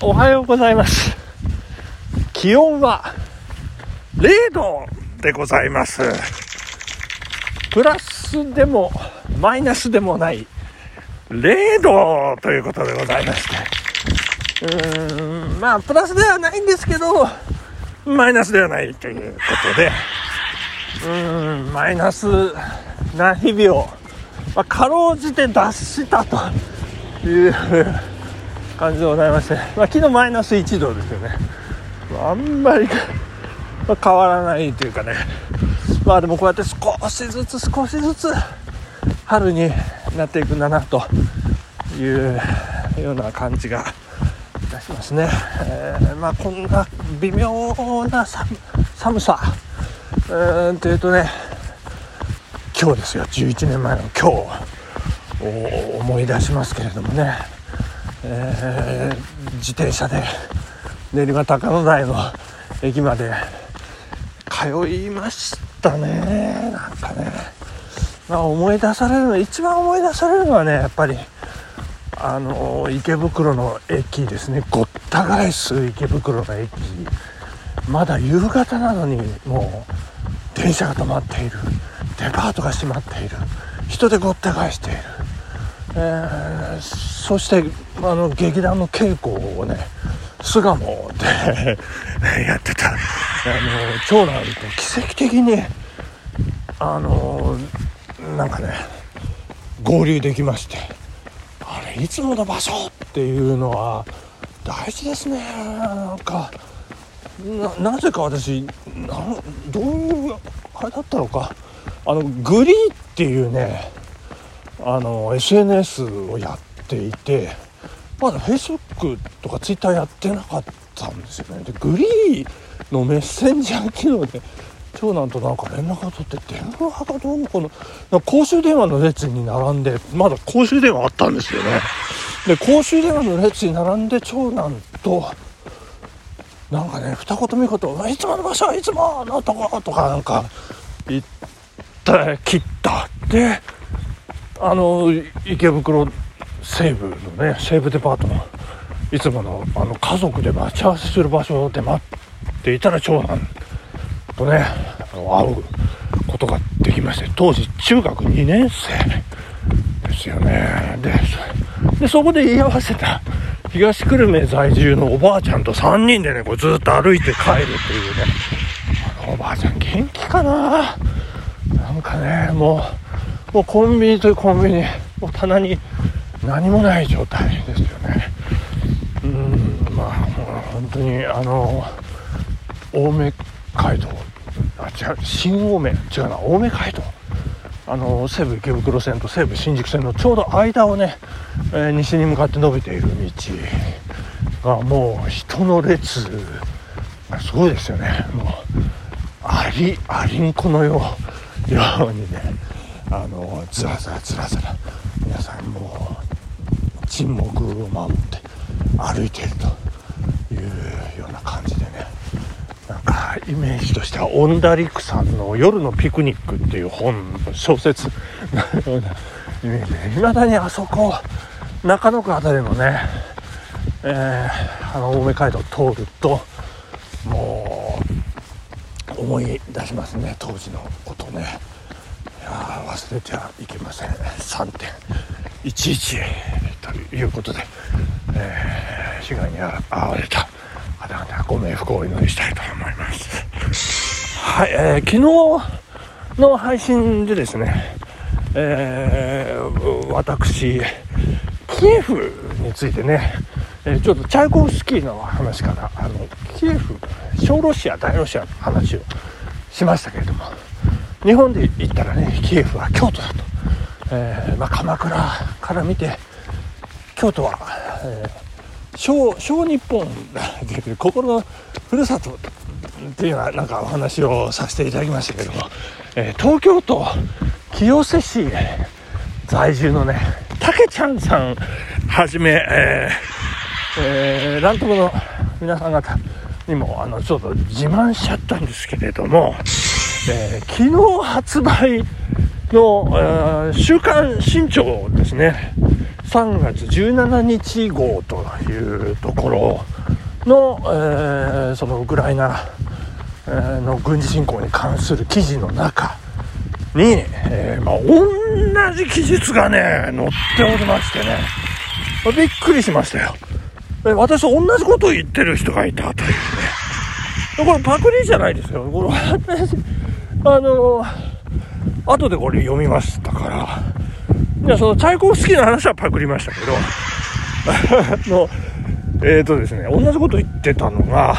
おはようございます。気温は0度でございます。プラスでもマイナスでもない0度ということでございまして。うーんまあプラスではないんですけどマイナスではないということで。うんマイナスな日々を、まあ、かろうじて脱したという感じでございまして、まあ、昨日マイナス1度ですよね、まあ、あんまり、まあ、変わらないというかね。まあでもこうやって少しずつ少しずつ春になっていくんだなというような感じがいたしますね、えー、まあこんな微妙な寒さ。うーんというとね今日ですよ。11年前の今日を思い出しますけれどもね。えー、自転車で練馬高野台の駅まで。通いましたね。なんかね、まあ、思い出されるの一番思い出されるのはねやっぱりあの池袋の駅ですね。ごった返す池袋の駅。まだ夕方なのにもう電車が止まっている。デパートが閉まっている。人でごった返している。えー、そしてあの劇団の稽古をね巣鴨でやってた。あの長男と奇跡的にあのなんかね合流できまして。あれいつもの場所っていうのは大事ですね。なんかなぜか私などういうあれだったのか。あのグリーっていうねあの SNS をやっていてまだ Facebook とか Twitter やってなかったんですよね。でグリーのメッセンジャー機能で長男となんか連絡を取って電話がどうもこの。公衆電話の列に並んでまだ公衆電話あったんですよね。で公衆電話の列に並んで長男となんかね二言三言「いつもの場所いつものとこ」とかなんか言って切った。であの池袋西部のね西部デパートのいつものあの家族で待ち合わせする場所で待っていたら長男とねあの会うことができまして当時中学2年生ですよね。でそこで言い合わせた東久留米在住のおばあちゃんと3人でねこうずっと歩いて帰るっていうね。あのおばあちゃん元気かな？なんかねもうもうコンビニというコンビニもう棚に何もない状態ですよね。うんまあ本当にあの青梅街道あ違う新青梅違うな青梅街道。あの西武池袋線と西武新宿線のちょうど間をね、えー、西に向かって伸びている道がもう人の列がすごいですよね。もうありありんこのようにね。あのずらずらずらずら皆さんもう沈黙を守って歩いているというような感じでねなんかイメージとしてはオンダリクさんの「夜のピクニック」っていう本小説のようなイメージでいまだにあそこ中野区辺りのね、えー、あの青梅街道通るともう思い出しますね当時のことね。忘れてはいけません。3.11ということで、えー、被害に遭われた方々ご冥福をお祈りしたいと思います。はい、えー、昨日の配信でですね、えー、私キエフについてね、え、ちょっとチャイコフスキーの話からあのキエフ小ロシア大ロシアの話をしましたけれども日本で言ったらねキエフは京都だと、えー、まあ、鎌倉から見て京都は、えー、小小日本で心のふるさとっていうようなんかお話をさせていただきましたけども、えー、東京都清瀬市在住のねたけちゃんさんはじめ、えーえー、ラントムの皆さん方にもあのちょっと自慢しちゃったんですけれども、えー、昨日発売の、週刊新潮ですね。3月17日号というところの、えー、そのウクライナの軍事侵攻に関する記事の中に、えー、まあ、同じ記述がね載っておりましてね。びっくりしましたよ。私と同じことを言ってる人がいたというね。これパクリじゃないですよ。これあの後でこれ読みましたから。いやそのチャイコフスキーの話はパクりましたけど。のえっ、ー、とですね同じこと言ってたのが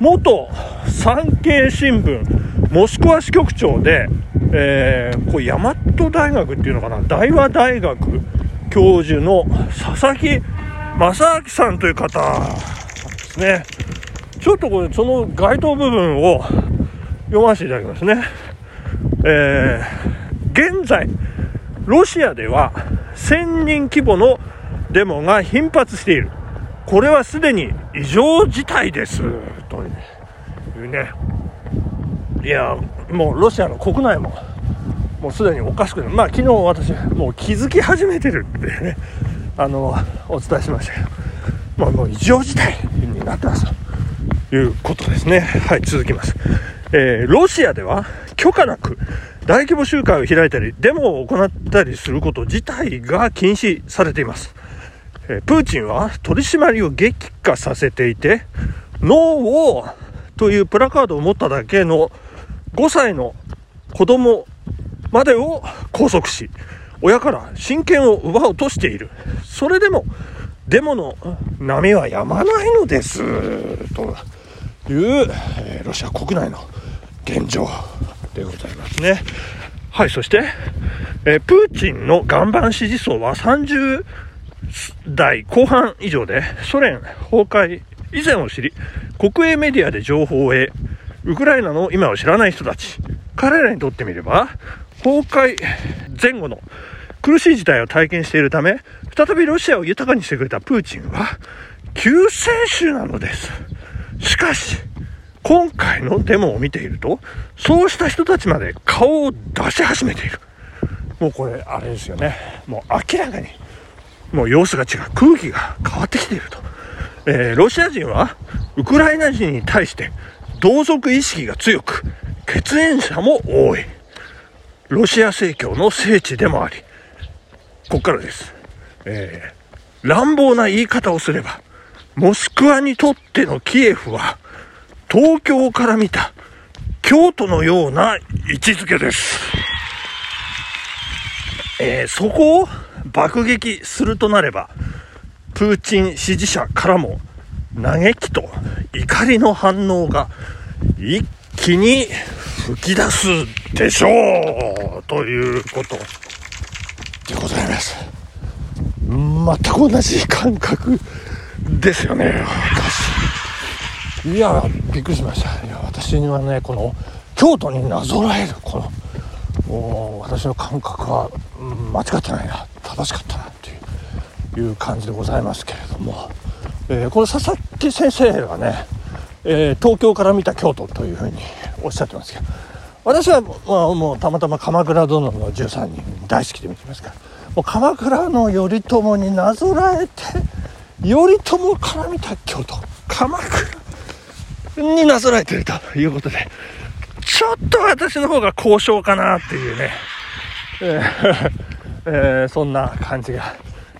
元産経新聞モスクワ支局長で、えー、これ大和大学っていうのかな大和大学教授の佐々木正明さんという方ですね。ちょっとこれその該当部分を読ませていただきますね。えー、現在ロシアでは1000人規模のデモが頻発している。これはすでに異常事態です。というね。いやもうロシアの国内ももうすでにおかしくないまあ昨日私もう気づき始めてるってね。あのお伝えしました。けどまあもう異常事態になってます。ということですね。はい続きます、えー、ロシアでは許可なく大規模集会を開いたりデモを行ったりすること自体が禁止されていますえプーチンは取り締まりを激化させていて、ノーをというプラカードを持っただけの5歳の子供までを拘束し、親から親権を奪おうとしている。それでも、デモの波は止まないのです。という、えロシア国内の現状でございますね。はい、そして、えプーチンの岩盤支持層は30代後半以上でソ連崩壊以前を知り、国営メディアで情報を得、ウクライナの今を知らない人たち、彼らにとってみれば、崩壊前後の苦しい事態を体験しているため、再びロシアを豊かにしてくれたプーチンは、救世主なのです。しかし、今回のデモを見ていると、そうした人たちまで顔を出し始めている。もうこれ、あれですよね。もう明らかにもう様子が違う。空気が変わってきていると。えー、ロシア人はウクライナ人に対して同族意識が強く、血縁者も多い。ロシア正教の聖地でもあり、ここからです。えー、乱暴な言い方をすれば、モスクワにとってのキエフは、東京から見た京都のような位置づけです。えー、そこを爆撃するとなれば、プーチン支持者からも嘆きと怒りの反応が一気に吹き出すでしょうということでございます。全く同じ感覚ですよね、私。いや、びっくりしました。いや、私にはね、この京都になぞらえる、この、私の感覚は、間違ってないな。正しかったなという感じでございますけれども、えー、この佐々木先生はね、えー、東京から見た京都というふうにおっしゃってますけど私は、まあ、もうたまたま鎌倉殿の13人大好きで見てますからもう鎌倉の頼朝になぞらえて頼朝から見た京都鎌倉になぞらえてるということでちょっと私の方が交渉かなっていうね、えーえー、そんな感じが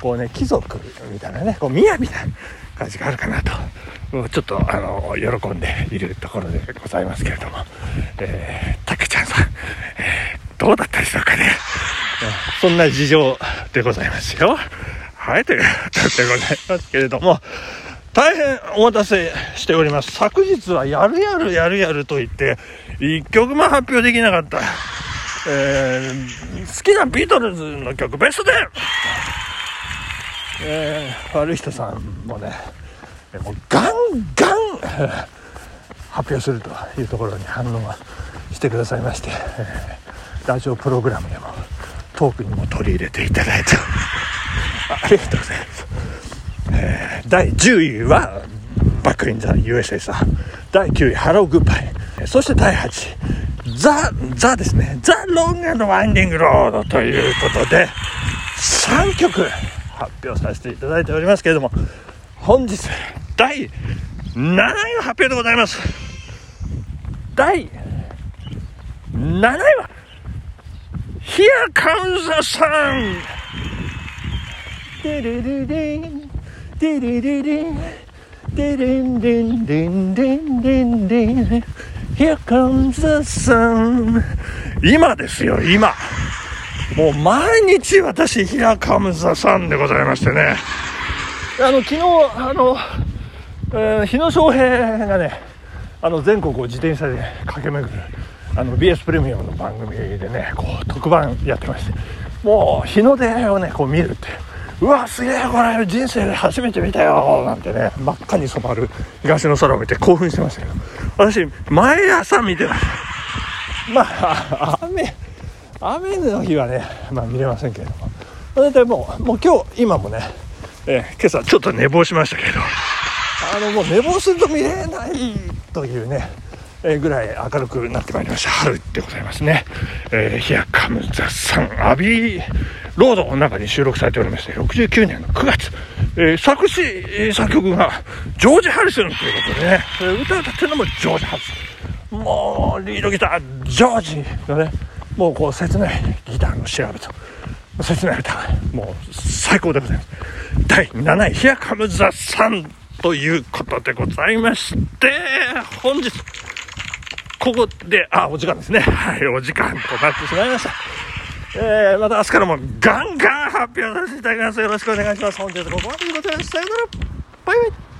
こうね貴族みたいなねこう雅みたいな感じがあるかなとちょっとあの喜んでいるところでございますけれども、えー、たけちゃんさん、えー、どうだったでしょうかね、そんな事情でございますよ。はいということでございますけれども。大変お待たせしております。昨日はやるやるやるやると言って1曲も発表できなかった。えー、好きなビートルズの曲ベスト 10! えー、悪い人さんもねもうガンガン発表するというところに反応はしてくださいまして、えー、ラジオプログラムでもトークにも取り入れていただいて。ありがとうございます、第10位はバックインザ USA さん第9位 Hello Goodbye そして第8位ザ、ザですね。 The Long Winding Road ということで、3曲発表させていただいておりますけれども、本日第7位の発表でございます第7位は Here comes the sun! デレレレンデレレンデレンデンデンデンデンデン Here comes the sun 今ですよ今もう毎日私 Here comes the sun でございましてねあの昨日あの、えー日野翔平がねあの全国を自転車で駆け巡るあの BS プレミアムの番組でねこう特番やってましてもう日の出をねこう見るってうわすげえこれ人生で初めて見たよなんてね真っ赤に染まる東の空を見て興奮してましたけど。私毎朝見てました。まあ雨雨の日はね、まあ、見れませんけれども。大体もうもう今日今もね、えー今朝ちょっと寝坊しましたけどあのもう寝坊すると見れないというね、えぐらい明るくなってまいりました。春でございますね「えー、ヒアカムザさん。アビーロード」の中に収録されておりまして69年の9月、えー作詞、作曲がジョージ・ハリソンということでね、えー歌を歌ってるのもジョージ・ハリソン。もうリードギタージョージのねもうこう切ないギターの調べと。切ない歌もう最高でございます。第7位「Here Comes the Sun」ということでございまして本日ここであお時間ですね。はいお時間となってしまいました。えー、また明日からもガンガン発表させていただきます。よろしくお願いします。本日ここまででございます。さよなら。バイバイ。